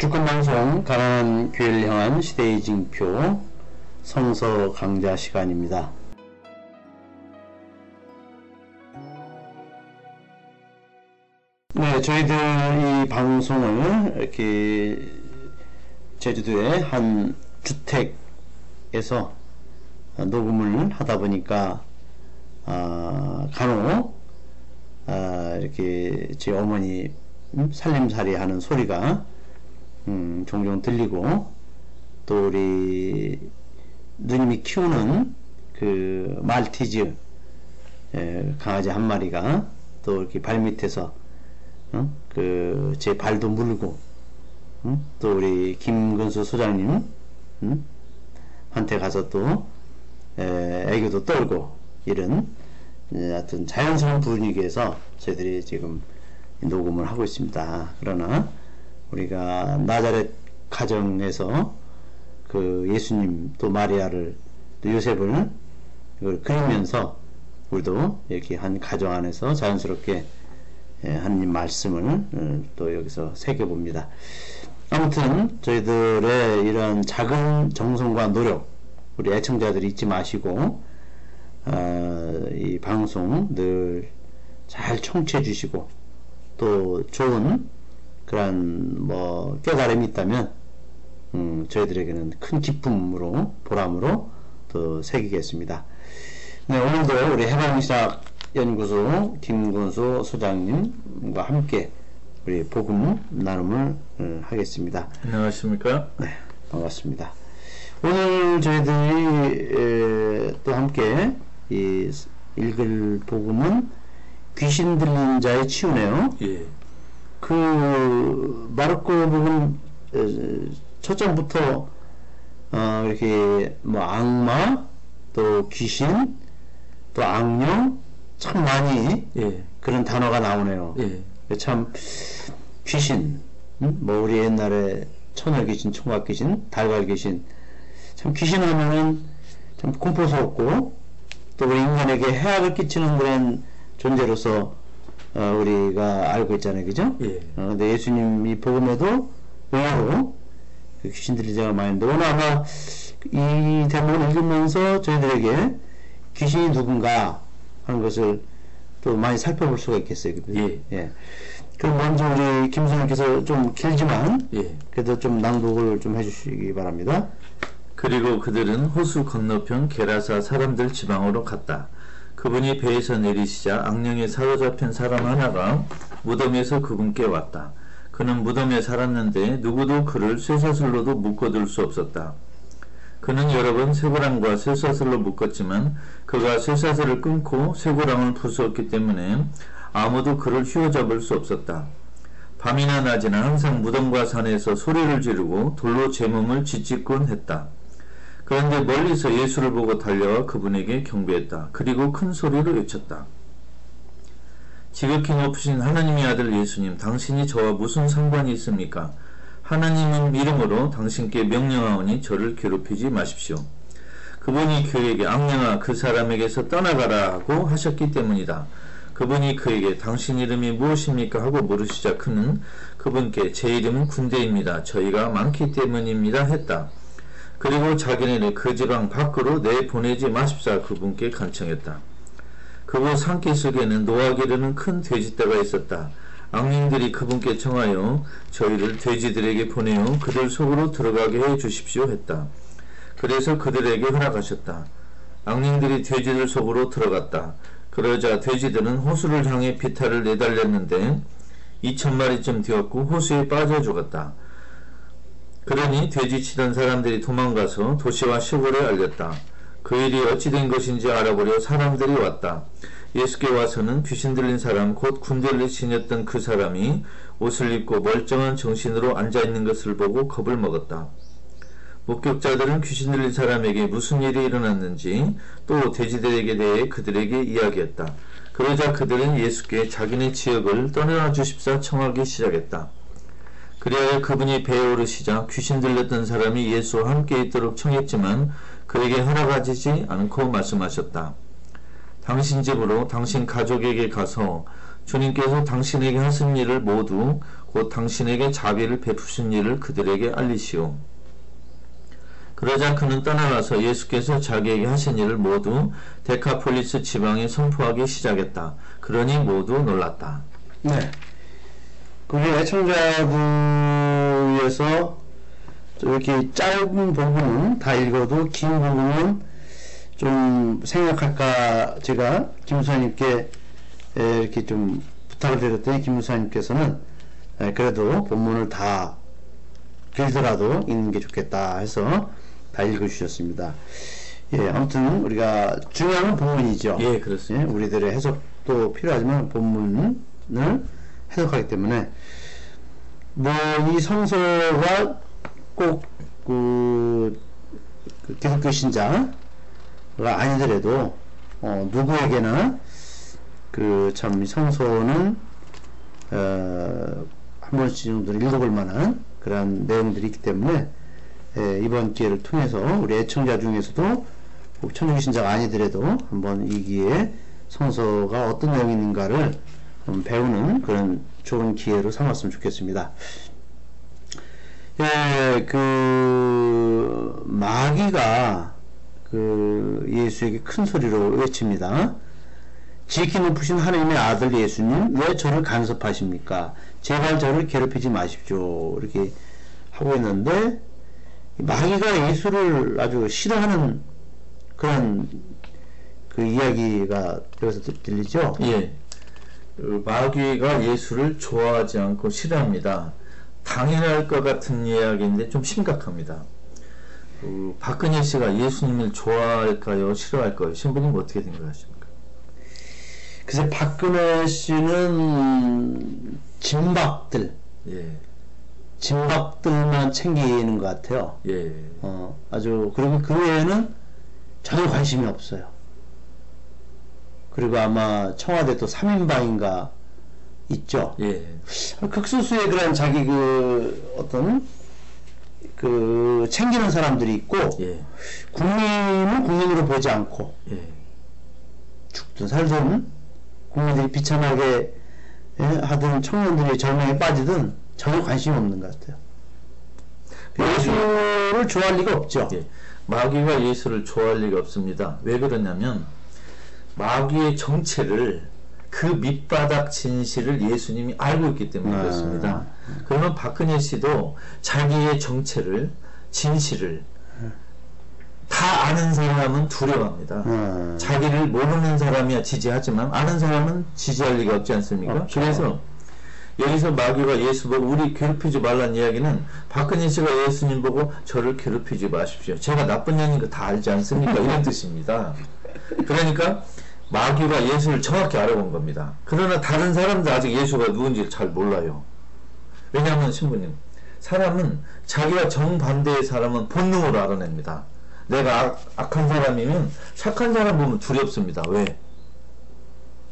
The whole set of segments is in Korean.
주권방송 가난한 교회를 향한 시대의 징표 성서 강좌 시간입니다. 네, 저희들 이 방송을 이렇게 제주도의 한 주택에서 녹음을 하다 보니까 아, 간혹 아, 이렇게 제 어머니 음, 살림살이 하는 소리가 음, 종종 들리고 또 우리 누님이 키우는 그 말티즈 에, 강아지 한 마리가 또 이렇게 발밑에서 어? 그제 발도 물고 음? 또 우리 김근수 소장님 음? 한테 가서 또 에, 애교도 떨고 이런 에, 하여튼 자연스러운 분위기에서 저희들이 지금 녹음을 하고 있습니다. 그러나 우리가 나자렛 가정에서 그 예수님 또 마리아를 또 요셉을 이걸 그리면서 우리도 이렇게 한 가정 안에서 자연스럽게 예, 하나님 말씀을 어, 또 여기서 새겨봅니다. 아무튼 저희들의 이런 작은 정성과 노력 우리 애청자들이 잊지 마시고 어, 이 방송 늘 잘 청취해 주시고 또 좋은 그런 뭐 깨달음이 있다면 음, 저희들에게는 큰 기쁨으로 보람으로 또 새기겠습니다. 네, 오늘도 우리 해방시작 연구소 김건수 소장님과 함께 우리 복음 나눔을 어, 하겠습니다. 안녕하십니까? 네, 반갑습니다. 오늘 저희들이 에, 또 함께 이 읽을 복음은 귀신 들린 자의 치유네요. 예. 그 마르코 에, 첫 장부터 어, 이렇게 뭐 악마 또 귀신 또 악령 참 많이 예. 그런 단어가 나오네요. 예. 참 귀신, 음? 뭐 우리 옛날에 처녀 귀신, 총각 귀신, 달걀 귀신, 참 귀신 하면은 참 공포스럽고 또 우리 인간에게 해악을 끼치는 그런 존재로서 어, 우리가 알고 있잖아요, 그죠? 예. 어, 근데 예수님 이 복음에도 의외로 그 귀신들이 제가 많이 있는데 오늘 아마 이 대목을 읽으면서 저희들에게 귀신이 누군가 하는 것을 또 많이 살펴볼 수가 있겠어요. 그죠? 예. 그럼 먼저 우리 김수님께서 좀 길지만 예. 그래도 좀 낭독을 좀 해주시기 바랍니다. 그리고 그들은 호수 건너편 게라사 사람들 지방으로 갔다. 그분이 배에서 내리시자 악령에 사로잡힌 사람 하나가 무덤에서 그분께 왔다. 그는 무덤에 살았는데 누구도 그를 쇠사슬로도 묶어둘 수 없었다. 그는 여러 번 쇠고랑과 쇠사슬로 묶었지만 그가 쇠사슬을 끊고 쇠고랑을 부수었기 때문에 아무도 그를 휘어잡을 수 없었다. 밤이나 낮이나 항상 무덤과 산에서 소리를 지르고 돌로 제 몸을 짓짓곤 했다. 그런데 멀리서 예수를 보고 달려와 그분에게 경배했다. 그리고 큰 소리로 외쳤다. 지극히 높으신 하나님의 아들 예수님, 당신이 저와 무슨 상관이 있습니까? 하나님은 이름으로 당신께 명령하오니 저를 괴롭히지 마십시오. 그분이 그에게 악령아 그 사람에게서 떠나가라 하고 하셨기 때문이다. 그분이 그에게 당신 이름이 무엇입니까 하고 물으시자 그는 그분께 제 이름은 군대입니다. 저희가 많기 때문입니다 했다. 그리고 자기네를 그 지방 밖으로 내보내지 마십사 그분께 간청했다. 그곳 산길 속에는 노하기 이르는 큰 돼지떼가 있었다. 악령들이 그분께 청하여 저희를 돼지들에게 보내어 그들 속으로 들어가게 해 주십시오 했다. 그래서 그들에게 허락하셨다. 악령들이 돼지들 속으로 들어갔다. 그러자 돼지들은 호수를 향해 비탈을 내달렸는데 2천 마리쯤 되었고 호수에 빠져 죽었다. 그러니 돼지 치던 사람들이 도망가서 도시와 시골에 알렸다. 그 일이 어찌 된 것인지 알아보려 사람들이 왔다. 예수께 와서는 귀신 들린 사람 곧 군대를 지녔던 그 사람이 옷을 입고 멀쩡한 정신으로 앉아 있는 것을 보고 겁을 먹었다. 목격자들은 귀신 들린 사람에게 무슨 일이 일어났는지 또 돼지들에게 대해 그들에게 이야기했다. 그러자 그들은 예수께 자기네 지역을 떠나 주십사 청하기 시작했다. 그리하여 그분이 배에 오르시자 귀신 들렸던 사람이 예수와 함께 있도록 청했지만 그에게 허락하지 않고 말씀하셨다. 당신 집으로 당신 가족에게 가서 주님께서 당신에게 하신 일을 모두 곧 당신에게 자비를 베푸신 일을 그들에게 알리시오. 그러자 그는 떠나가서 예수께서 자기에게 하신 일을 모두 데카폴리스 지방에 선포하기 시작했다. 그러니 모두 놀랐다. 네. 우리 애청자분에서 이렇게 짧은 부분은 다 읽어도 긴 부분은 좀 생각할까 제가 김무사님께 이렇게 좀 부탁을 드렸더니 김무사님께서는 그래도 본문을 다 길더라도 읽는 게 좋겠다 해서 다 읽어주셨습니다. 예, 아무튼 우리가 중요한 본문이죠. 예, 그렇습니다. 예, 우리들의 해석도 필요하지만 본문을 해석하기 때문에 뭐 이 성서가 꼭그 그 기독교 신자가 아니더라도 어, 누구에게나 그 참 성서는 어, 한 번씩 정도 읽어볼 만한 그런 내용들이 있기 때문에 예, 이번 기회를 통해서 우리 애청자 중에서도 천주교 신자가 아니더라도 한번 이 기회에 성서가 어떤 내용이 있는가를 배우는 그런 좋은 기회로 삼았으면 좋겠습니다. 예, 그 마귀가 그 예수에게 큰 소리로 외칩니다. 지키 높으신 하나님의 아들 예수님 왜 저를 간섭하십니까? 제발 저를 괴롭히지 마십시오. 이렇게 하고 있는데 마귀가 예수를 아주 싫어하는 그런 그 이야기가 여기서 들리죠? 예. 그 마귀가 예수를 좋아하지 않고 싫어합니다. 당연할 것 같은 이야기인데 좀 심각합니다. 그 박근혜 씨가 예수님을 좋아할까요? 싫어할까요? 신부님 어떻게 생각하십니까? 글쎄 박근혜 씨는 진박들 예. 진박들만 챙기는 것 같아요. 예. 어, 아주 그리고 그 외에는 전혀 관심이 없어요. 그리고 아마 청와대도 3인방인가 있죠. 예. 극소수의 그런 자기 그 어떤 그 챙기는 사람들이 있고 예. 국민은 국민으로 보지 않고 예. 죽든 살든 국민들이 비참하게 예, 하든 청년들이 절망에 빠지든 전혀 관심이 없는 것 같아요. 예수를 좋아할 리가 없죠. 예. 마귀가 예수를 좋아할 리가 없습니다. 왜 그러냐면 마귀의 정체를 그 밑바닥 진실을 예수님이 알고 있기 때문에 아. 그렇습니다. 그러면 박근혜 씨도 자기의 정체를 진실을 다 아는 사람은 두려워합니다. 음. 자기를 모르는 사람이야 지지하지만 아는 사람은 지지할 리가 없지 않습니까? 없죠. 그래서 여기서 마귀가 예수 보고 우리 괴롭히지 말라는 이야기는 박근혜 씨가 예수님 보고 저를 괴롭히지 마십시오. 제가 나쁜 년인 거 다 알지 않습니까? 이런 뜻입니다. 그러니까 마귀가 예수를 정확히 알아본 겁니다. 그러나 다른 사람들 아직 예수가 누군지를 잘 몰라요. 왜냐하면 신부님, 사람은 자기가 정반대의 사람은 본능으로 알아냅니다. 내가 악, 악한 사람이면 착한 사람 보면 두렵습니다. 왜?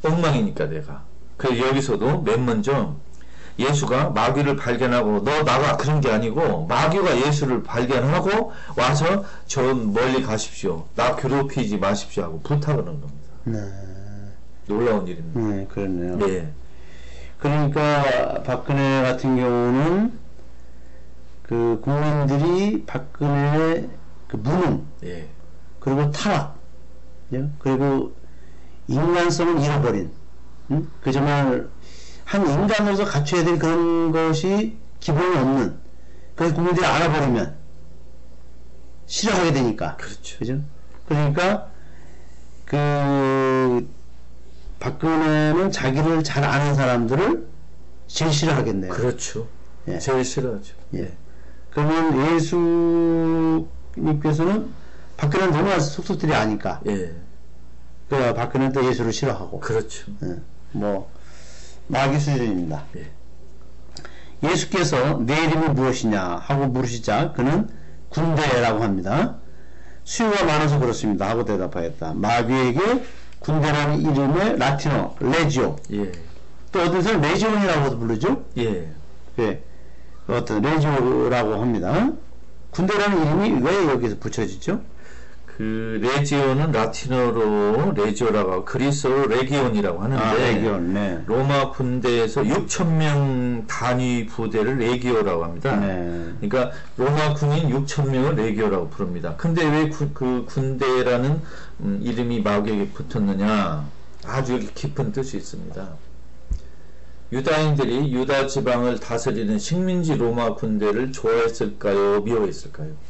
엉망이니까 내가. 그래서 여기서도 맨 먼저 예수가 마귀를 발견하고 너 나가 그런 게 아니고 마귀가 예수를 발견하고 와서 저 멀리 가십시오. 나 괴롭히지 마십시오 하고 부탁을 한 겁니다. 네, 놀라운 일입니다. 네, 그렇네요. 네. 그러니까 박근혜 같은 경우는 그 국민들이 박근혜의 그 무능 예. 그리고 타락 예? 그리고 인간성을 잃어버린 음? 그 정말 한 인간으로서 갖춰야 될 그런 것이 기본이 없는 그래서 국민들이 알아버리면 싫어하게 되니까 그렇죠. 그죠? 그러니까 그 박근혜는 자기를 잘 아는 사람들을 제일 싫어하겠네요. 그렇죠. 예. 제일 싫어하죠. 예. 그러면 예수님께서는 박근혜는 너무나 속속들이 아니까 예. 그 박근혜는 또 예수를 싫어하고 그렇죠. 예. 뭐 마귀 수준입니다. 예. 예수께서 내 이름이 무엇이냐 하고 물으시자 그는 군대라고 합니다. 수효가 많아서 그렇습니다 하고 대답하였다. 마귀에게 군대라는 이름의 라틴어 레지오 예. 또 어디서 레지온이라고도 부르죠. 예. 예. 어떤 레지오라고 합니다. 군대라는 이름이 왜 여기서 붙여지죠? 그 레지오는 라틴어로 레지오라고 하고 그리스어로 레기온이라고 하는데 아, 레기온, 네. 로마 군대에서 6천 명 단위 부대를 레기오라고 합니다. 네. 그러니까 로마 군인 6천 명을 레기오라고 부릅니다. 근데 왜 그 군대라는 음, 이름이 마귀에게 붙었느냐? 아주 깊은 뜻이 있습니다. 유다인들이 유다 지방을 다스리는 식민지 로마 군대를 좋아했을까요? 미워했을까요?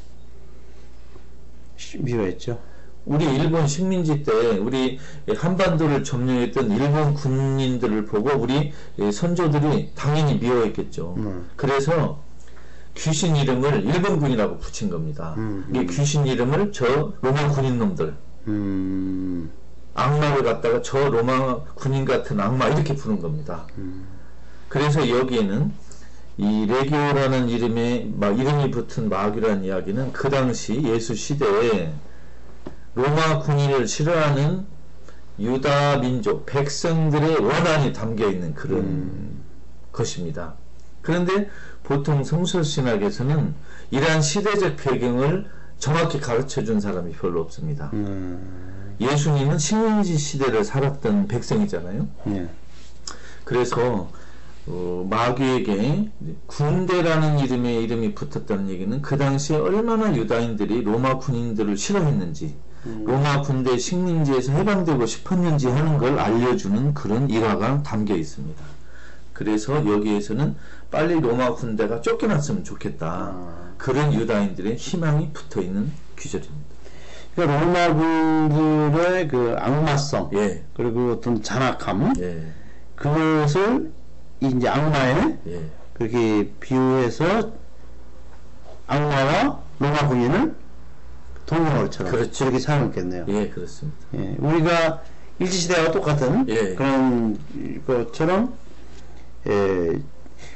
미워했죠. 우리 일본 식민지 때 우리 한반도를 점령했던 일본 군인들을 보고 우리 선조들이 당연히 미워했겠죠. 음. 그래서 귀신 이름을 일본 군이라고 붙인 겁니다. 음, 이 귀신 이름을 저 로마 군인 놈들 음, 악마를 갖다가 저 로마 군인 같은 악마 이렇게 부른 겁니다. 그래서 여기에는 이 레기오라는 이름에 막 이름이 붙은 마귀라는 이야기는 그 당시 예수 시대에 로마 군인을 싫어하는 유다 민족 백성들의 원한이 담겨 있는 그런 것입니다. 그런데 보통 성서 신학에서는 이러한 시대적 배경을 정확히 가르쳐 준 사람이 별로 없습니다. 음, 예수님은 식민지 시대를 살았던 백성이잖아요. 예. 그래서 어, 마귀에게 군대라는 이름의 이름이 붙었다는 얘기는 그 당시에 얼마나 유다인들이 로마 군인들을 싫어했는지 로마 군대 식민지에서 해방되고 싶었는지 하는 걸 알려주는 그런 일화가 담겨 있습니다. 그래서 여기에서는 빨리 로마 군대가 쫓겨났으면 좋겠다. 아. 그런 유다인들의 희망이 붙어 있는 귀절입니다. 그러니까 로마 군들의 그 악마성, 예, 그리고 어떤 잔악함, 예, 그것을 이 이제 악마에 예. 그렇게 비유해서 악마와 로마 군인을 동물처럼 그렇죠. 그렇게 사용했겠네요. 예, 그렇습니다. 예, 우리가 일제 시대와 똑같은 예. 그런 것처럼 예,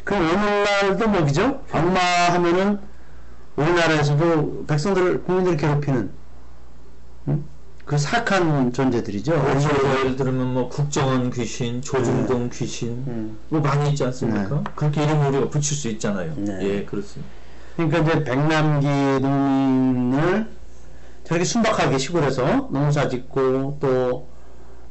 그 오늘날도 뭐 그죠? 악마 하면은 우리나라에서도 백성들을 국민들을 괴롭히는 음? 그 사악한 존재들이죠. 예를 들면 뭐 국정원 귀신, 조중동 귀신 음. 뭐 많이 있지 않습니까? 그렇게 이름 우리가 붙일 수 있잖아요. 네. 예, 그렇습니다. 그러니까 이제 백남기 농민을 저렇게 순박하게 시골에서 농사 짓고 또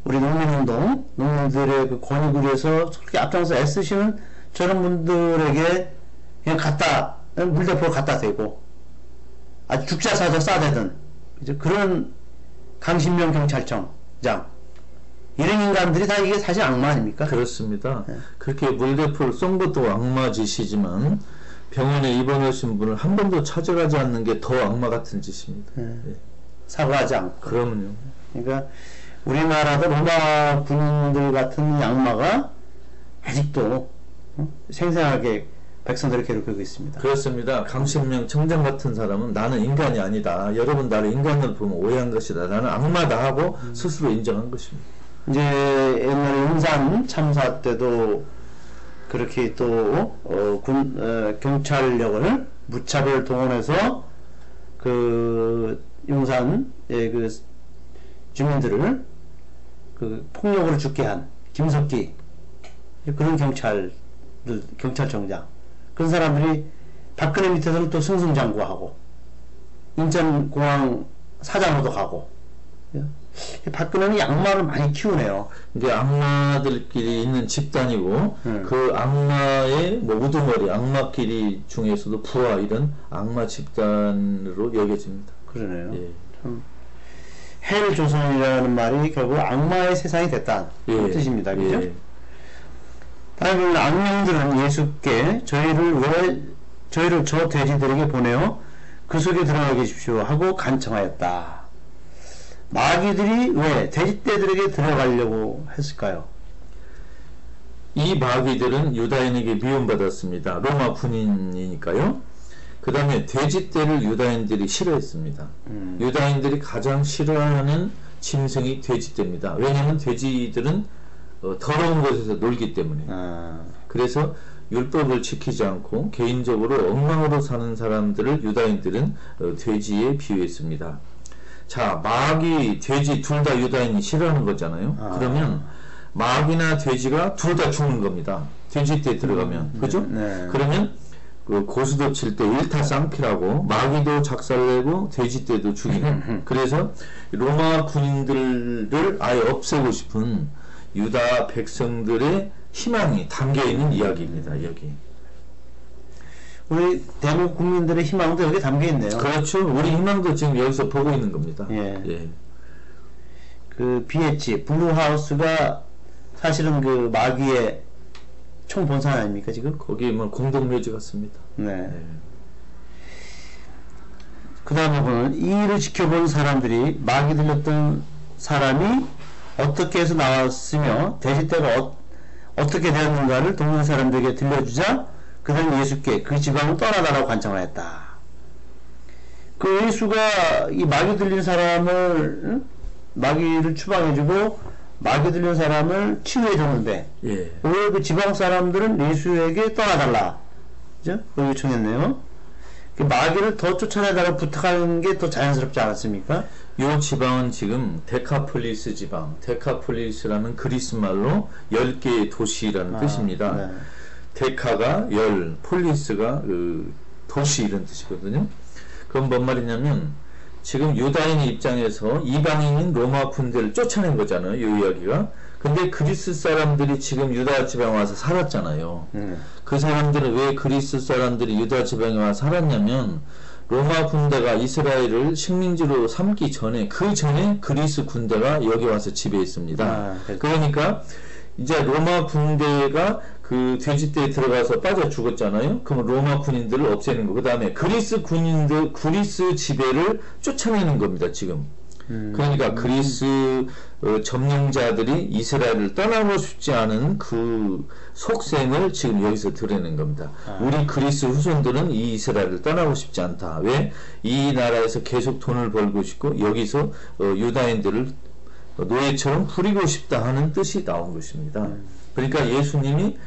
우리 농민운동 농민들의 그 권익을 위해서 저렇게 앞장서 애쓰시는 저런 분들에게 그냥 갖다 물대포를 갖다 대고 아주 죽자 사자 싸대든 그죠? 그런 강신명 경찰청장 이런 인간들이 다 이게 사실 악마 아닙니까? 그렇습니다. 네. 그렇게 물대포를 쏜 것도 악마 짓이지만 병원에 입원하신 분을 한 번도 찾아가지 않는 게 더 악마 같은 짓입니다. 네. 사과하지 않고 그러면요. 그러니까 우리나라도 로마 군인들 같은 이 악마가 아직도 어? 생생하게 백성들을 괴롭히고 있습니다. 그렇습니다. 강신명 청장 같은 사람은 나는 인간이 아니다. 여러분 나를 인간으로 보면 오해한 것이다. 나는 악마다 하고 스스로 인정한 것입니다. 이제 옛날에 용산 참사 때도 그렇게 또 어, 군, 어, 경찰력을 무차별 동원해서 그 용산 의 그 주민들을 그 폭력으로 죽게 한 김석기 그런 경찰들 경찰청장 그런 사람들이 박근혜 밑에서는 또 승승장구하고 인천공항 사장으로도 가고 예. 박근혜는 양말을 많이 키우네요. 이게 악마들끼리 있는 집단이고 음. 그 악마의 뭐 우두머리 악마끼리 중에서도 부하 이런 악마 집단으로 여겨집니다. 그러네요. 예. 헬 조선이라는 말이 결국 악마의 세상이 됐다. 예. 그 뜻입니다. 그죠? 예. 다음에 악령들은 예수께 저희를 왜 저희를 저 돼지들에게 보내어 그 속에 들어가 계십시오 하고 간청하였다. 마귀들이 왜 돼지떼들에게 들어가려고 했을까요? 이 마귀들은 유다인에게 미움받았습니다. 로마 군인이니까요. 그 다음에 돼지떼를 유다인들이 싫어했습니다. 음. 유다인들이 가장 싫어하는 짐승이 돼지떼입니다. 왜냐하면 돼지들은 어, 더러운 곳에서 놀기 때문에. 아, 그래서 율법을 지키지 않고 개인적으로 엉망으로 사는 사람들을 유다인들은 어, 돼지에 비유했습니다. 자, 마귀, 돼지 둘 다 유다인이 싫어하는 거잖아요. 아. 그러면 마귀나 돼지가 둘 다 죽는 겁니다. 돼지 때 들어가면. 그죠? 네. 그러면 그 고수도 칠 때 일타쌍피라고 마귀도 작살내고 돼지떼도 죽이는 그래서 로마 군인들을 아예 없애고 싶은 유다 백성들의 희망이 담겨 있는 이야기입니다. 여기. 우리 대한민국 국민들의 희망도 여기 담겨 있네요. 그렇죠. 우리 희망도 지금 여기서 보고 있는 겁니다. 예. 예. 그 BH 블루하우스가 사실은 그 마귀의 총본산 아닙니까 지금? 거기 뭐 공동묘지 같습니다. 네. 예. 그 다음에 보면 이 일을 지켜본 사람들이 마귀 들렸던 사람이 어떻게 해서 나왔으며 대시때가 어, 어떻게 되었는가를 동네 사람들에게 들려주자 그들은 예수께 그 지방을 떠나달라고 간청하였다. 그 예수가 이 마귀 들린 사람을 응? 마귀를 추방해주고 마귀 들린 사람을 치유해줬는데 예. 왜그 지방 사람들은 예수에게 떠나달라. 그죠? 그 요청했네요. 그 마귀를 더 쫓아내달라 부탁하는 게 더 자연스럽지 않았습니까? 요 지방은 지금 데카폴리스 지방, 데카폴리스라는 그리스 말로 10개의 도시라는 뜻입니다. 네. 데카가 열, 폴리스가 그 도시 이런 뜻이거든요. 그건 뭔 말이냐면 지금 유다인의 입장에서 이방인인 로마 군대를 쫓아낸 거잖아요. 이 이야기가. 근데 그리스 사람들이 지금 유다 지방에 와서 살았잖아요. 음. 그 사람들은 왜 그리스 사람들이 유다 지방에 와서 살았냐면 로마 군대가 이스라엘을 식민지로 삼기 전에 그 전에 그리스 군대가 여기 와서 지배했습니다. 아, 그렇죠. 그러니까 이제 로마 군대가 그 돼지떼에 들어가서 빠져 죽었잖아요. 그럼 로마 군인들을 없애는 거. 그 다음에 그리스 군인들, 그리스 지배를 쫓아내는 겁니다. 지금. 음. 그러니까 그리스 어, 점령자들이 이스라엘을 떠나고 싶지 않은 그 속셈을 지금 여기서 드러낸 겁니다. 아. 우리 그리스 후손들은 이 이스라엘을 떠나고 싶지 않다. 왜? 이 나라에서 계속 돈을 벌고 싶고 여기서 어, 유다인들을 노예처럼 부리고 싶다 하는 뜻이 나온 것입니다. 그러니까 예수님이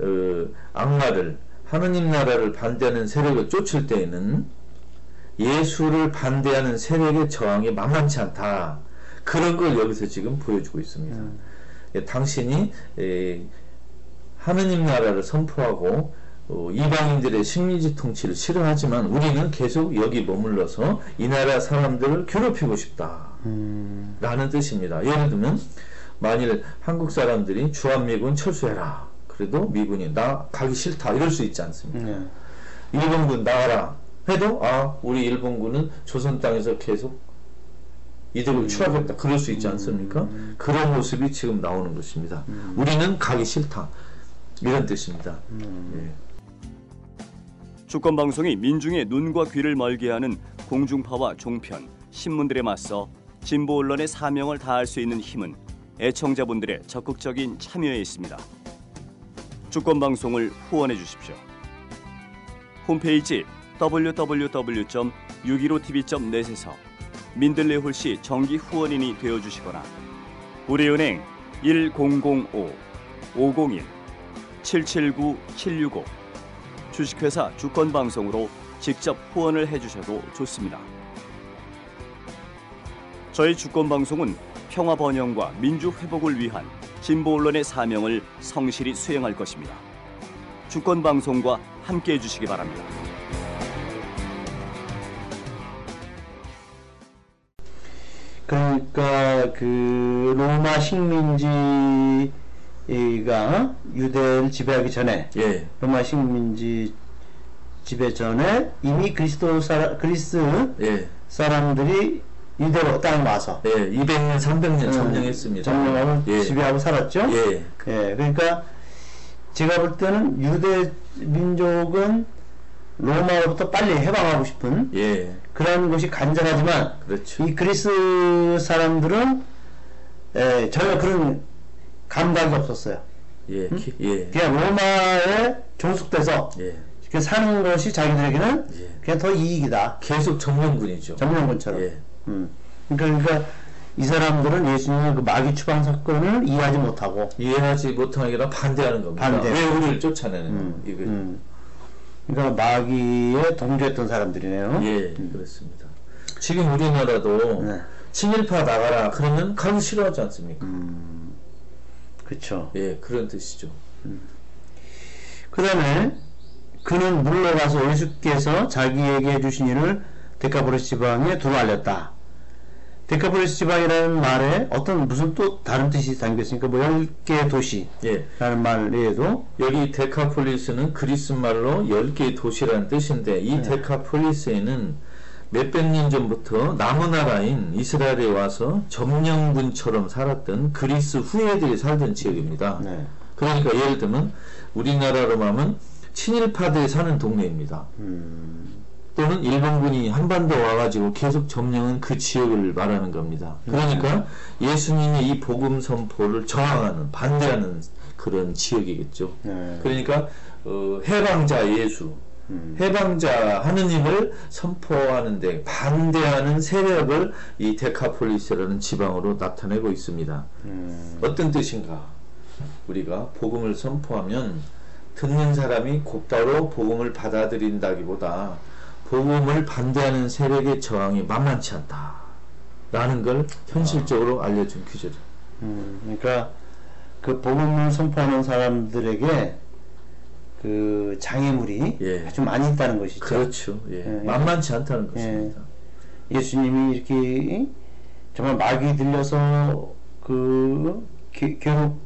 어, 악마를 하느님 나라를 반대하는 세력을 쫓을 때에는 예수를 반대하는 세력의 저항이 만만치 않다. 그런 걸 여기서 지금 보여주고 있습니다. 예, 당신이 에, 하느님 나라를 선포하고 어, 이방인들의 식민지 통치를 싫어하지만 우리는 계속 여기 머물러서 이 나라 사람들을 괴롭히고 싶다. 음. 라는 뜻입니다. 예를 들면 만일 한국 사람들이 주한미군 철수해라. 그래도 미군이 나 가기 싫다 이럴 수 있지 않습니까? 네. 일본군 나와라 해도 아 우리 일본군은 조선 땅에서 계속 이득을 추락했다 그럴 수 있지 않습니까? 그런 모습이 지금 나오는 것입니다. 우리는 가기 싫다 이런 뜻입니다. 예. 주권 방송이 민중의 눈과 귀를 멀게 하는 공중파와 종편, 신문들에 맞서 진보 언론의 사명을 다할 수 있는 힘은 애청자분들의 적극적인 참여에 있습니다. 주권 방송을 후원해 주십시오. 홈페이지 www.615tv.net에서 민들레 홀씨 정기 후원인이 되어 주시거나 우리은행 1005 501 779 765 주식회사 주권 방송으로 직접 후원을 해 주셔도 좋습니다. 저희 주권 방송은 평화 번영과 민주 회복을 위한 진보 언론의 사명을 성실히 수행할 것입니다. 주권 방송과 함께 해 주시기 바랍니다. 그러니까 그 로마 식민지가 유대를 지배하기 전에 예. 로마 식민지 지배 전에 이미 그리스도 사람 그리스 예. 사람들이 유대로 땅에 와서 예. 200년, 300년 점령했습니다. 점령하고 예. 지배하고 살았죠. 예. 예, 그러니까 제가 볼 때는 유대 민족은 로마로부터 빨리 해방하고 싶은 예. 그런 것이 간절하지만 그렇죠. 이 그리스 사람들은 에, 전혀 그런 감각이 없었어요. 예. 기- 예. 그냥 로마에 종속돼서 예. 이렇게 사는 것이 자기들에게는 예. 그냥 더 이익이다. 계속 점령군이죠. 점령군처럼. 예. 음. 그러니까, 그러니까 이 사람들은 예수님의 그 마귀 추방 사건을 이해하지 못하고 이해하지 못하는 게 아니라 반대하는 겁니다. 반대. 왜 우리를 쫓아내느냐. 음, 이거. 음. 그러니까 마귀에 동조했던 사람들이네요. 예, 그렇습니다. 지금 우리나라도 네. 친일파 나가라 그러면 가기 싫어하지 않습니까? 그렇죠. 예, 그런 뜻이죠. 그 다음에 그는 물러가서 예수께서 자기에게 해주신 일을 데카폴리스 지방에 두루 알렸다. 데카폴리스 지방이라는 말에 어떤 무슨 또 다른 뜻이 담겨 있습니까 뭐 10개의 도시라는 예. 말 외에도 여기 데카폴리스는 그리스 말로 10개의 도시라는 뜻인데 이 네. 데카폴리스에는 몇백 년 전부터 남은 나라인 이스라엘에 와서 점령군처럼 살았던 그리스 후예들이 살던 지역입니다. 네. 그러니까 예를 들면 우리나라로 하면 친일파들이 사는 동네입니다. 음, 또는 일본군이 한반도 와가지고 계속 점령한 그 지역을 말하는 겁니다. 그러니까 예수님의 이 복음 선포를 저항하는 반대하는 그런 지역이겠죠. 네. 그러니까 어, 해방자 예수, 음. 해방자 하느님을 선포하는데 반대하는 세력을 이 데카폴리스라는 지방으로 나타내고 있습니다. 음, 어떤 뜻인가? 우리가 복음을 선포하면 듣는 사람이 곧바로 복음을 받아들인다기보다 복음을 반대하는 세력의 저항이 만만치 않다. 라는 걸 현실적으로 알려준 규제죠. 음, 그러니까 그 복음을 선포하는 사람들에게 그 장애물이 예. 아주 많이 있다는 것이죠. 그렇죠. 예. 예. 만만치 않다는 것입니다. 예 수님이 이렇게 정말 마귀 들려서 그 게- 괴롭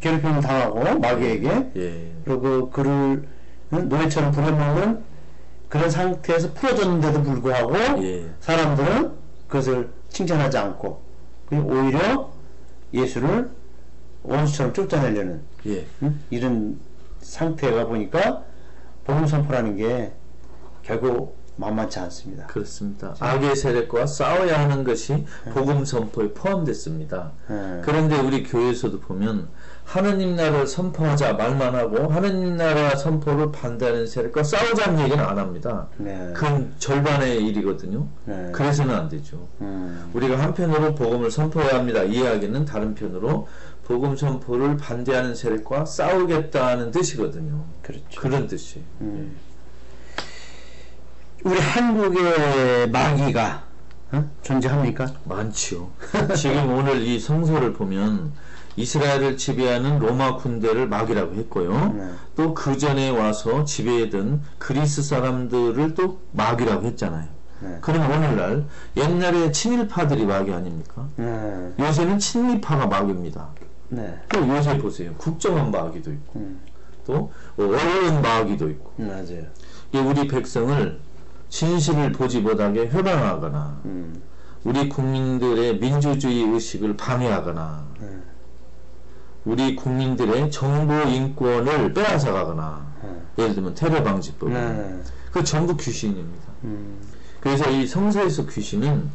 괴롭힘을 당하고 마귀에게 예. 그리고 그를 응? 노예처럼 부려먹는 그런 상태에서 풀어줬는데도 불구하고 예. 사람들은 그것을 칭찬하지 않고 오히려 예수를 원수처럼 쫓아내려는 예. 응? 이런 상태가 보니까 복음 선포라는 게 결국 만만치 않습니다. 그렇습니다. 악의 세력과 싸워야 하는 것이 복음 선포에 포함됐습니다. 예. 그런데 우리 교회에서도 보면 하느님 나라를 선포하자 말만 하고 하느님 나라 선포를 반대하는 세력과 싸우자는 얘기는 안 합니다. 네. 그건 절반의 일이거든요. 네. 그래서는 안 되죠. 음, 우리가 한편으로 복음을 선포해야 합니다. 이야기는 다른 편으로 복음 선포를 반대하는 세력과 싸우겠다는 뜻이거든요. 그렇죠. 그런 뜻이. 음. 우리 한국의 마귀가 어? 존재합니까? 많지요. 지금 오늘 이 성서를 보면 이스라엘을 지배하는 로마 군대를 마귀라고 했고요. 네. 또그 전에 와서 지배했던 그리스 사람들을 또 마귀라고 했잖아요. 네. 그럼 오늘날 옛날에 친일파들이 마귀 아닙니까? 네. 요새는 친미파가 마귀입니다. 네. 또 요새 보세요. 국정원 마귀도 있고, 음, 또 언론 마귀도 있고, 맞아요. 이게 우리 백성을 진실을 보지 못하게 회방하거나, 음, 우리 국민들의 민주주의 의식을 방해하거나, 네. 우리 국민들의 정보 인권을 빼앗아가거나, 네. 예를 들면 테러 방지법, 네. 그 전부 귀신입니다. 음, 그래서 이 성서에서 귀신은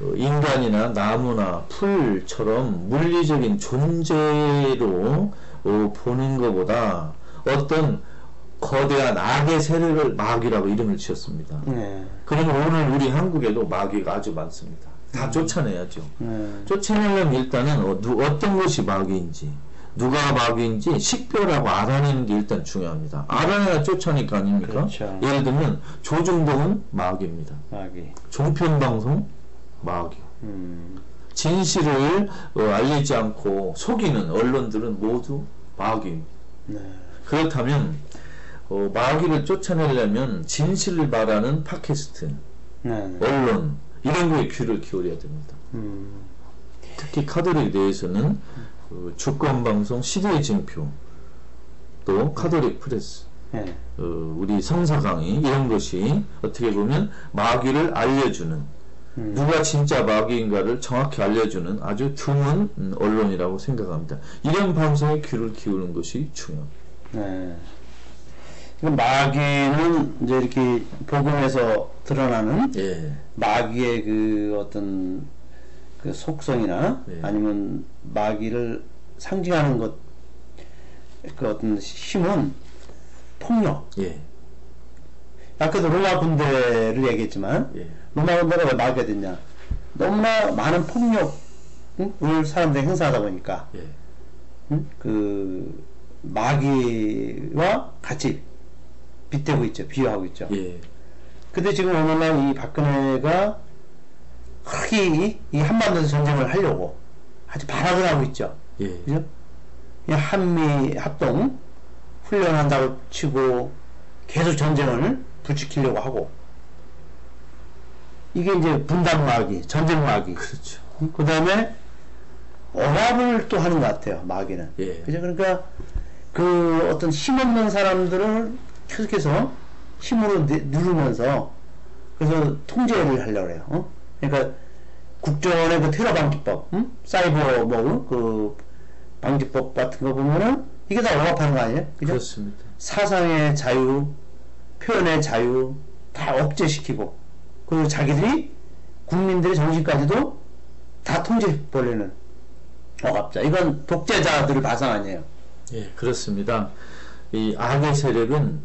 어, 인간이나 나무나 풀처럼 물리적인 존재로 어, 보는 것보다 어떤 거대한 악의 세력을 마귀라고 이름을 지었습니다. 네. 그러면 오늘 우리 한국에도 마귀가 아주 많습니다. 다 쫓아내야죠. 네. 쫓아내려면 일단은 어, 누, 어떤 것이 마귀인지 누가 마귀인지 식별하고 알아내는 게 일단 중요합니다. 알아내야 쫓아내니까 아닙니까? 그렇죠. 예를 들면 조중동은 마귀입니다. 마귀. 종편방송 마귀. 음, 진실을 어, 알리지 않고 속이는 언론들은 모두 마귀입니다. 네. 그렇다면 어, 마귀를 쫓아내려면 진실을 말하는 팟캐스트, 네. 네. 언론 이런 거에 귀를 기울여야 됩니다. 음, 특히 카톨릭 내에서는 그 주권방송 시대의 징표 또 카톨릭 프레스 네. 어, 우리 성서 강의 이런 것이 어떻게 보면 마귀를 알려주는 음. 누가 진짜 마귀인가를 정확히 알려주는 아주 드문 음, 언론이라고 생각합니다. 이런 방송에 귀를 기울이는 것이 중요합니다. 네. 그럼 마귀는 이제 이렇게 복음에서 드러나는 예, 마귀의 그 어떤 그 속성이나 네. 아니면 마귀를 상징하는 것, 그 어떤 힘은 폭력. 예, 아까도 로마 군대를 얘기했지만 예, 로마 군대가 왜 마귀가 됐냐? 너무나 많은 폭력을 사람들이 행사하다 보니까 예, 응? 그 마귀와 같이 빗대고 있죠, 비유하고 있죠. 예, 근데 지금 오늘날 이 박근혜가 크게 이- 이 한반도에서 전쟁을 하려고 아주 발악을 하고 있죠. 예, 그죠? 이 한미 합동 훈련한다고 치고 계속 전쟁을 부추기려고 하고 이게 이제 분단 마귀, 전쟁 마귀. 그렇죠. 그 다음에 억압을 또 하는 것 같아요, 마귀는. 예. 그죠? 그러니까 그 어떤 힘없는 사람들을 계속해서 힘으로 내- 누르면서 그래서 통제를 하려고 해요. 어? 그러니까 국정원의 그 테러 방지법, 응? 사이버 뭐그 방지법 같은 거 보면은 이게 다 억압하는 거 아니에요? 그죠? 그렇습니다. 사상의 자유, 표현의 자유 다 억제시키고 그리고 자기들이 국민들의 정신까지도 다 통제해버리는 억압자. 이건 독재자들을 바상 아니에요. 예, 그렇습니다. 이 악의 세력은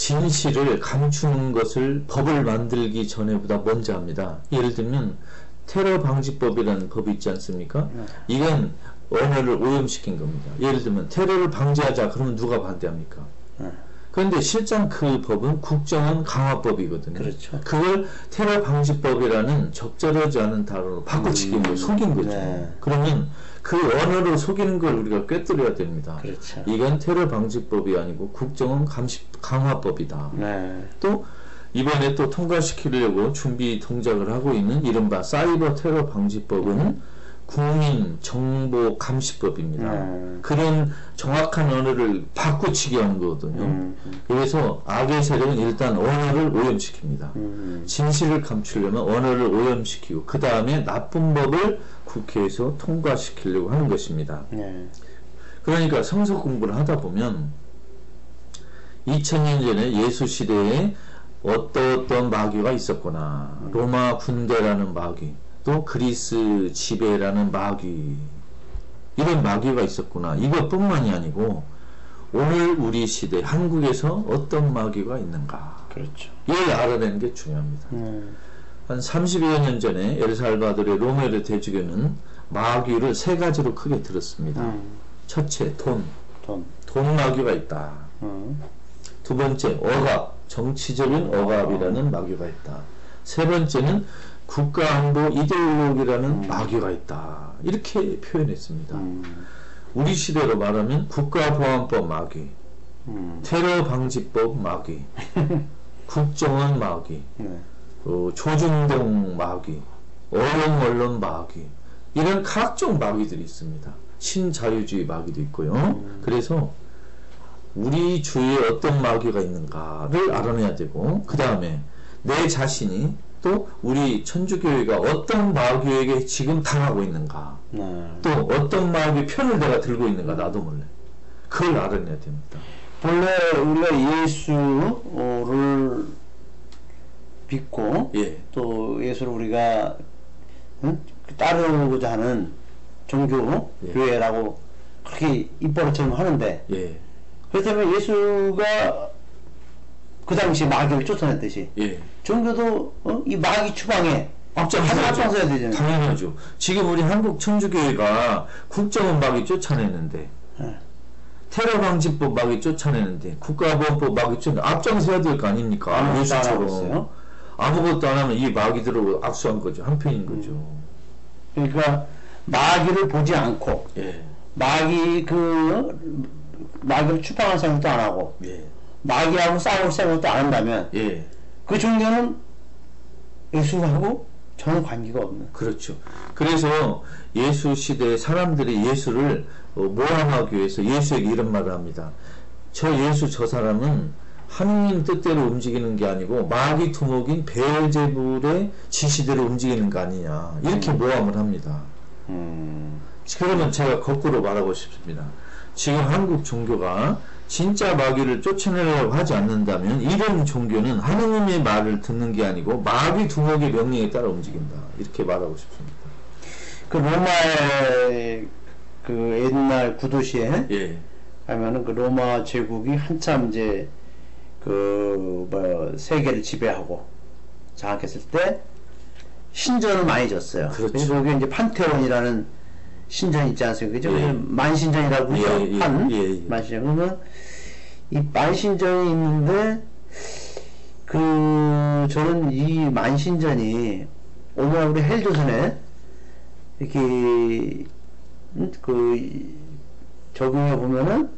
진실을 감추는 것을 법을 만들기 전에보다 먼저 합니다. 예를 들면 테러 방지법이라는 법이 있지 않습니까? 이건 언어를 오염시킨 겁니다. 예를 들면 테러를 방지하자 그러면 누가 반대합니까? 네. 그런데 실상 그 법은 국정원 강화법이거든요. 그렇죠. 그걸 테러 방지법이라는 적절하지 않은 단어로 바꿔치긴 거 속인 거죠. 네. 그러면 그 언어로 속이는 걸 우리가 꿰뚫어야 됩니다. 그렇죠. 이건 테러 방지법이 아니고 국정원 감시 강화법이다. 네. 또 이번에 또 통과시키려고 준비 동작을 하고 있는 이른바 사이버 테러 방지법은 국민 정보 감시법입니다. 네. 그런 정확한 언어를 바꾸치기 한 거거든요. 음, 그래서 악의 세력은 일단 언어를 오염시킵니다. 음, 진실을 감추려면 언어를 오염시키고 그 다음에 나쁜 법을 국회에서 통과시키려고 하는 것입니다. 네. 그러니까 성서 공부를 하다 보면 2000년 전에 예수 시대에 어떠 어떤 마귀가 있었구나. 로마 군대라는 마귀, 또 그리스 지배라는 마귀. 이런 마귀가 있었구나. 이것뿐만이 아니고 오늘 우리 시대 한국에서 어떤 마귀가 있는가. 그렇죠. 이걸 알아내는 게 중요합니다. 음, 한 30여 년 전에 엘살바도르의 로메르 대주교는 마귀를 세 가지로 크게 들었습니다. 음, 첫째, 돈. 돈. 돈 마귀가 있다. 음, 두 번째, 억압. 정치적인 억압이라는 마귀가 있다. 세 번째는 국가안보 이데올로기라는 마귀가 있다. 이렇게 표현했습니다. 음, 우리 시대로 말하면 국가보안법 마귀, 음, 테러 방지법 마귀, 국정원 마귀, 네. 어, 조중동 마귀, 언론 언론 마귀 이런 각종 마귀들이 있습니다. 신자유주의 마귀도 있고요. 그래서 우리 주위에 어떤 마귀가 있는가를 알아내야 되고 그 다음에 내 자신이 또 우리 천주교회가 어떤 마귀에게 지금 당하고 있는가 네. 또 어떤 마귀 편을 내가 들고 있는가 나도 몰래 그걸 알아내야 됩니다. 본래 우리가 예수를 믿고 예, 또 예수를 우리가 응? 따르고자 하는 종교 예. 교회라고 그렇게 입버릇처럼 하는데 예, 그렇다면 예수가 그 당시 마귀를 쫓아냈듯이 예. 종교도 어? 이 마귀 추방에. 앞장서야 되잖아요. 당연하죠. 지금 우리 한국 천주교회가 국정원 마귀 쫓아내는데 네. 테러 방지법 마귀 쫓아내는데 국가보안법 마귀 쫓아 앞장서야 될 거 아닙니까? 아무것도 안 하고 예수처럼 있어요. 아무것도 안 하면 이 마귀들을 악수한 거죠. 한편인 거죠. 그러니까 마귀를 보지 않고 예, 마귀 그 마귀를 추방할 생각도 안 하고 예, 마귀하고 싸울 생각도 안 한다면 예. 그 종교는 예수하고 전혀 관계가 없는. 그렇죠. 그래서 예수 시대에 사람들이 예수를 어, 모함하기 위해서 예수에게 이런 말을 합니다. 저 예수 저 사람은 하느님 뜻대로 움직이는 게 아니고 마귀 두목인 베엘제불의 지시대로 움직이는 거 아니냐 이렇게 모함을 합니다. 음, 그러면 제가 거꾸로 말하고 싶습니다. 지금 한국 종교가 진짜 마귀를 쫓아내려고 하지 않는다면 이런 종교는 하느님의 말을 듣는 게 아니고 마귀 두목의 명령에 따라 움직인다. 이렇게 말하고 싶습니다. 그 로마의 그 옛날 구도시에 예, 하면은 그 로마 제국이 한참 이제 그 뭐 세계를 지배하고 장악했을 때 신전을 많이 졌어요. 그렇죠. 그래서 거기에 이제 판테온이라는 신전 있지 않습니까? 그죠? 예. 만신전이라고 예, 그러죠? 예, 판 예, 예. 만신전. 그러면 이 만신전이 있는데 그 저는 이 만신전이 오늘 우리 헬조선에 이렇게 음, 그 적용해 보면은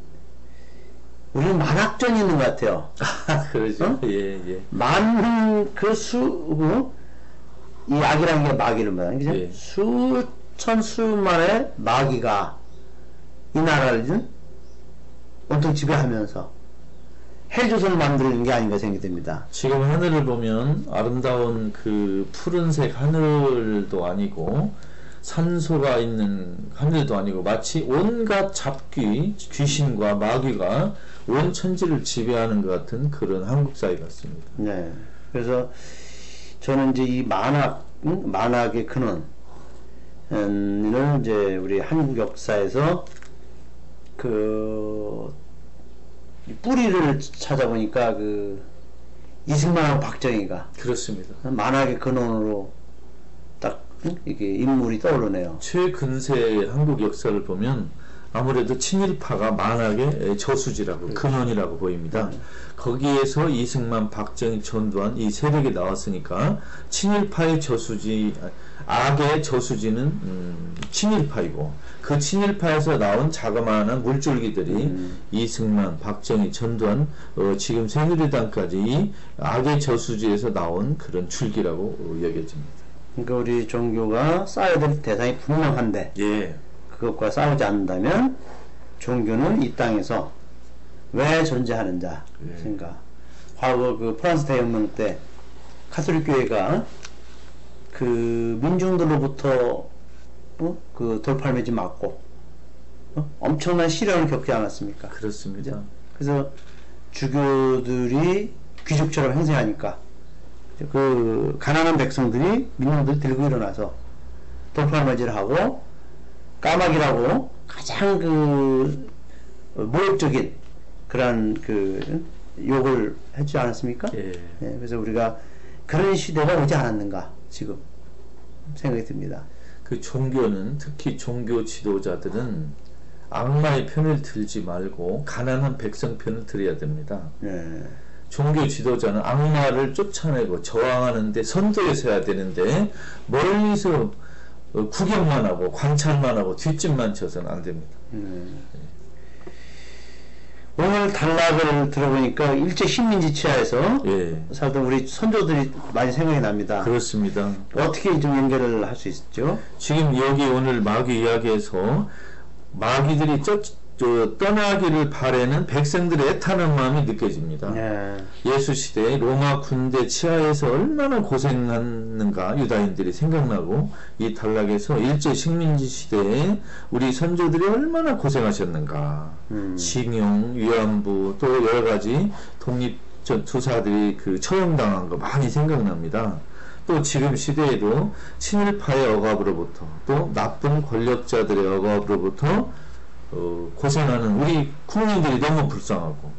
우리는 만학전이 있는 것 같아요. 아, 그러죠. 어? 예, 예. 많은 그 수, 이 악이라는 게 마귀를 말하는 거죠. 예. 수 천 수만의 마귀가 이 나라를 온통 지배하면서 헬조선을 만드는 게 아닌가 생각이 듭니다. 지금 하늘을 보면 아름다운 그 푸른색 하늘도 아니고 산소가 있는 하늘도 아니고 마치 온갖 잡귀, 귀신과 마귀가 온 천지를 지배하는 것 같은 그런 한국 사회 같습니다. 네. 그래서 저는 이제 이 만학, 응? 만학의 근원, 음, 이제 우리 한국 역사에서 그이 뿌리를 찾아보니까 그 이승만하고 박정희가 그렇습니다. 만학의 근원으로 딱 응? 이게 인물이 떠오르네요. 최근세 한국 역사를 보면 아무래도 친일파가 만학의 저수지라고 근원이라고 보입니다. 거기에서 이승만, 박정희, 전두환 이 세력이 나왔으니까 친일파의 저수지, 악의 저수지는 음, 친일파이고 그 친일파에서 나온 자그마한 물줄기들이 이승만, 박정희, 전두환, 어, 지금 새누리당까지 이 악의 저수지에서 나온 그런 줄기라고 어, 여겨집니다. 그러니까 우리 종교가 싸워야 될 대상이 분명한데 예, 그것과 싸우지 않는다면 종교는 이 땅에서 왜 존재하는가 예. 생각. 과거 그 프랑스 대혁명 때 카톨릭 교회가 그 민중들로부터 어? 그 돌팔매지 맞고 어? 엄청난 시련을 겪지 않았습니까? 그렇습니다. 그래서 주교들이 귀족처럼 행세하니까 그 가난한 백성들이 민중들 들고 일어나서 돌팔매질을 하고 까마귀라고 가장 그 모욕적인 그런 그 욕을 했지 않았습니까? 예. 예, 그래서 우리가 그런 시대가 오지 않았는가 지금 생각이 듭니다. 그 종교는 특히 종교 지도자들은 악마의 편을 들지 말고 가난한 백성 편을 들어야 됩니다. 예, 종교 지도자는 악마를 쫓아내고 저항하는데 선두에 서야 되는데 멀리서 어, 구경만 하고 관찰만 하고 뒷짐만 쳐서는 안 됩니다. 오늘 단락을 들어보니까 일제 식민지 치하에서 예, 살던 우리 선조들이 많이 생각이 납니다. 그렇습니다. 어떻게 좀 연결을 할 수 있죠? 지금 여기 오늘 마귀 이야기에서 마귀들이 쫓, 저, 떠나기를 바라는 백성들의 애타는 마음이 느껴집니다. 예, 예수 시대 로마 군대 치하에서 얼마나 고생했는가 유다인들이 생각나고 이 단락에서 일제 식민지 시대에 우리 선조들이 얼마나 고생하셨는가 음. 징용 위안부 또 여러 가지 독립 저 투사들이 그 처형당한 거 많이 생각납니다. 또 지금 시대에도 친일파의 억압으로부터 또 나쁜 권력자들의 억압으로부터 어, 고생하는 우리 국민들이 너무 불쌍하고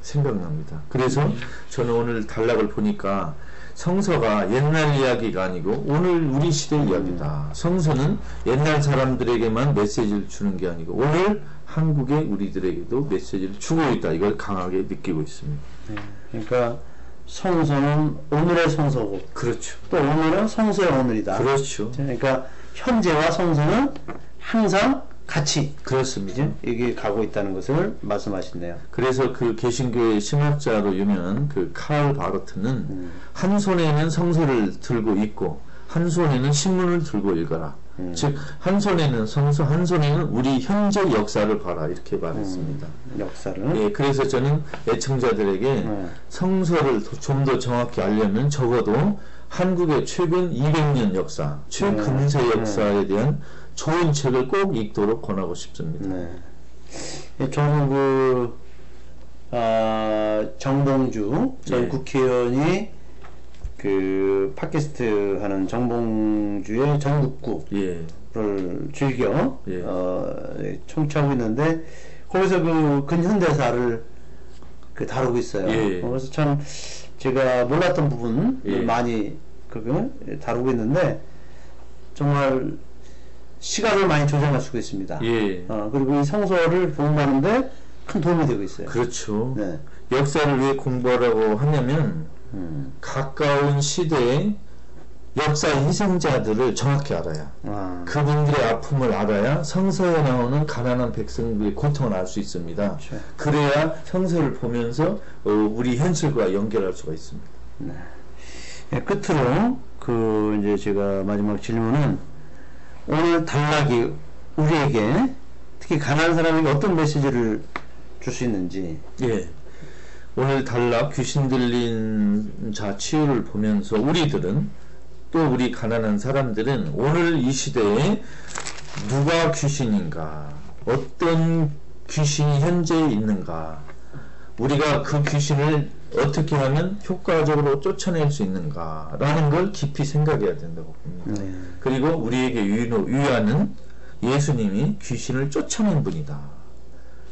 생각납니다. 그래서 저는 오늘 단락을 보니까 성서가 옛날 이야기가 아니고 오늘 우리 시대 이야기다. 성서는 옛날 사람들에게만 메시지를 주는 게 아니고 오늘 한국의 우리들에게도 메시지를 주고 있다. 이걸 강하게 느끼고 있습니다. 그러니까 성서는 오늘의 성서고 그렇죠. 또 오늘은 성서의 오늘이다. 그렇죠. 그러니까 현재와 성서는 항상 같이 그렇습니다. 이게 가고 있다는 것을 말씀하시네요. 그래서 그 개신교의 신학자로 유명한 그 카을 바로트는 한 손에는 성서를 들고 있고 한 손에는 신문을 들고 읽어라. 즉한 손에는 성서, 한 손에는 우리 현재 역사를 봐라 이렇게 말했습니다. 역사를 예, 그래서 저는 애청자들에게 네. 성서를 좀 더 정확히 알려면 적어도 한국의 최근 200년 역사, 최근세 네. 역사에 대한 좋은 책을 꼭 읽도록 권하고 싶습니다. 네. 예, 저는 그, 아, 정봉주 전 예. 국회의원이 그 팟캐스트 하는 정봉주의 전국구를 예, 즐겨 예. 어, 예, 청취하고 있는데 거기서 그 근현대사를 그 다루고 있어요. 예. 어, 그래서 참 제가 몰랐던 부분을 예. 많이 그 다루고 있는데 정말 시간을 많이 조정할 수가 있습니다. 예. 어, 그리고 이 성서를 공부하는데 큰 도움이 되고 있어요. 그렇죠. 네. 역사를 왜 공부하라고 하냐면 음. 가까운 시대에 역사의 희생자들을 정확히 알아야 아, 그분들의 아픔을 알아야 성서에 나오는 가난한 백성들의 고통을 알 수 있습니다. 그렇죠. 그래야 성서를 보면서 어, 우리 현실과 연결할 수가 있습니다. 예, 끝으로 그 이제 제가 마지막 질문은 오늘 단락이 우리에게 특히 가난한 사람에게 어떤 메시지를 줄 수 있는지. 예. 오늘 단락 귀신 들린 자 치유를 보면서 우리들은 또 우리 가난한 사람들은 오늘 이 시대에 누가 귀신인가? 어떤 귀신이 현재 있는가? 우리가 그 귀신을 어떻게 하면 효과적으로 쫓아낼 수 있는가라는 걸 깊이 생각해야 된다고 봅니다. 네. 그리고 우리에게 유노, 유하는 예수님이 귀신을 쫓아낸 분이다.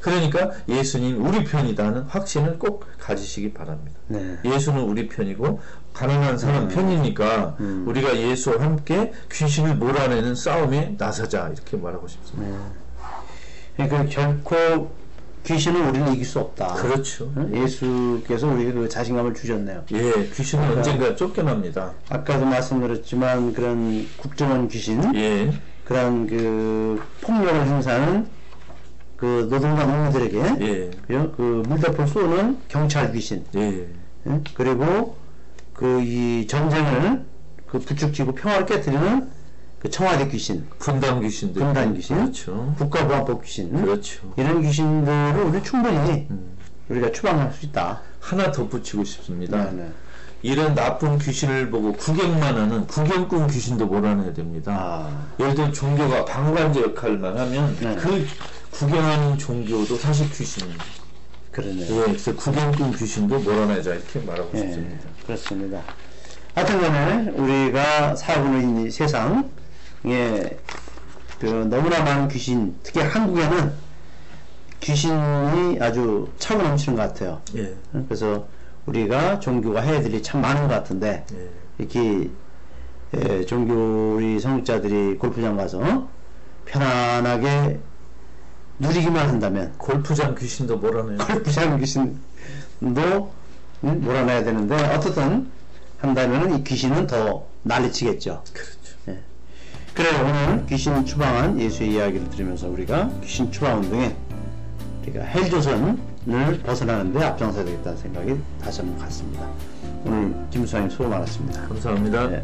그러니까 예수님 우리 편이다는 확신을 꼭 가지시기 바랍니다. 네. 예수는 우리 편이고 가난한 사람 편이니까 음. 우리가 예수와 함께 귀신을 몰아내는 싸움에 나서자 이렇게 말하고 싶습니다. 네. 그러니까 결코 귀신은 우리는 이길 수 없다. 그렇죠. 어? 예수께서 우리에게 그 자신감을 주셨네요. 예, 귀신은 언젠가 쫓겨납니다. 아까도 말씀드렸지만 그런 국정원 귀신, 예, 그런 그 폭력을 행사하는 그 노동자 농민들에게 예? 그 물대포 쏘는 경찰 귀신, 예, 예? 그리고 그 이 전쟁을 그 부축지고 평화를 깨뜨리는 그 청와대 귀신, 분단 귀신들. 분단 귀신. 그렇죠. 국가보안법 귀신, 그렇죠. 이런 귀신들을 우리 충분히 음. 우리가 추방할 수 있다. 하나 덧붙이고 싶습니다. 네, 네. 이런 나쁜 귀신을 보고 구경만 하는 구경꾼 귀신도 몰아내야 됩니다. 아, 예를 들어 종교가 방관자 역할만 하면 네. 그 구경하는 종교도 사실 귀신입니다. 그러네요. 예, 그래서 구경꾼 귀신도 몰아내자 이렇게 말하고 예, 싶습니다. 그렇습니다. 하여튼 간에 우리가 살고 있는 이 세상 에그 너무나 많은 귀신, 특히 한국에는 귀신이 아주 차고 넘치는 것 같아요. 예, 그래서 우리가 종교가 해야 될 일이 참 많은 것 같은데 예, 이렇게 예, 종교 우리 성직자들이 골프장 가서 편안하게 누리기만 한다면 골프장 귀신도 몰아내야 골프장 귀신도 음, 몰아내야 되는데 어떻든 한다면 이 귀신은 더 난리치겠죠. 그렇죠. 그래 오늘 귀신 추방한 예수의 이야기를 들으면서 우리가 귀신 추방 운동에 우리가 헬조선을 벗어나는데 앞장서야 되겠다는 생각이 다시 한번 갔습니다. 오늘 김수사님 수고 많았습니다. 감사합니다. 네.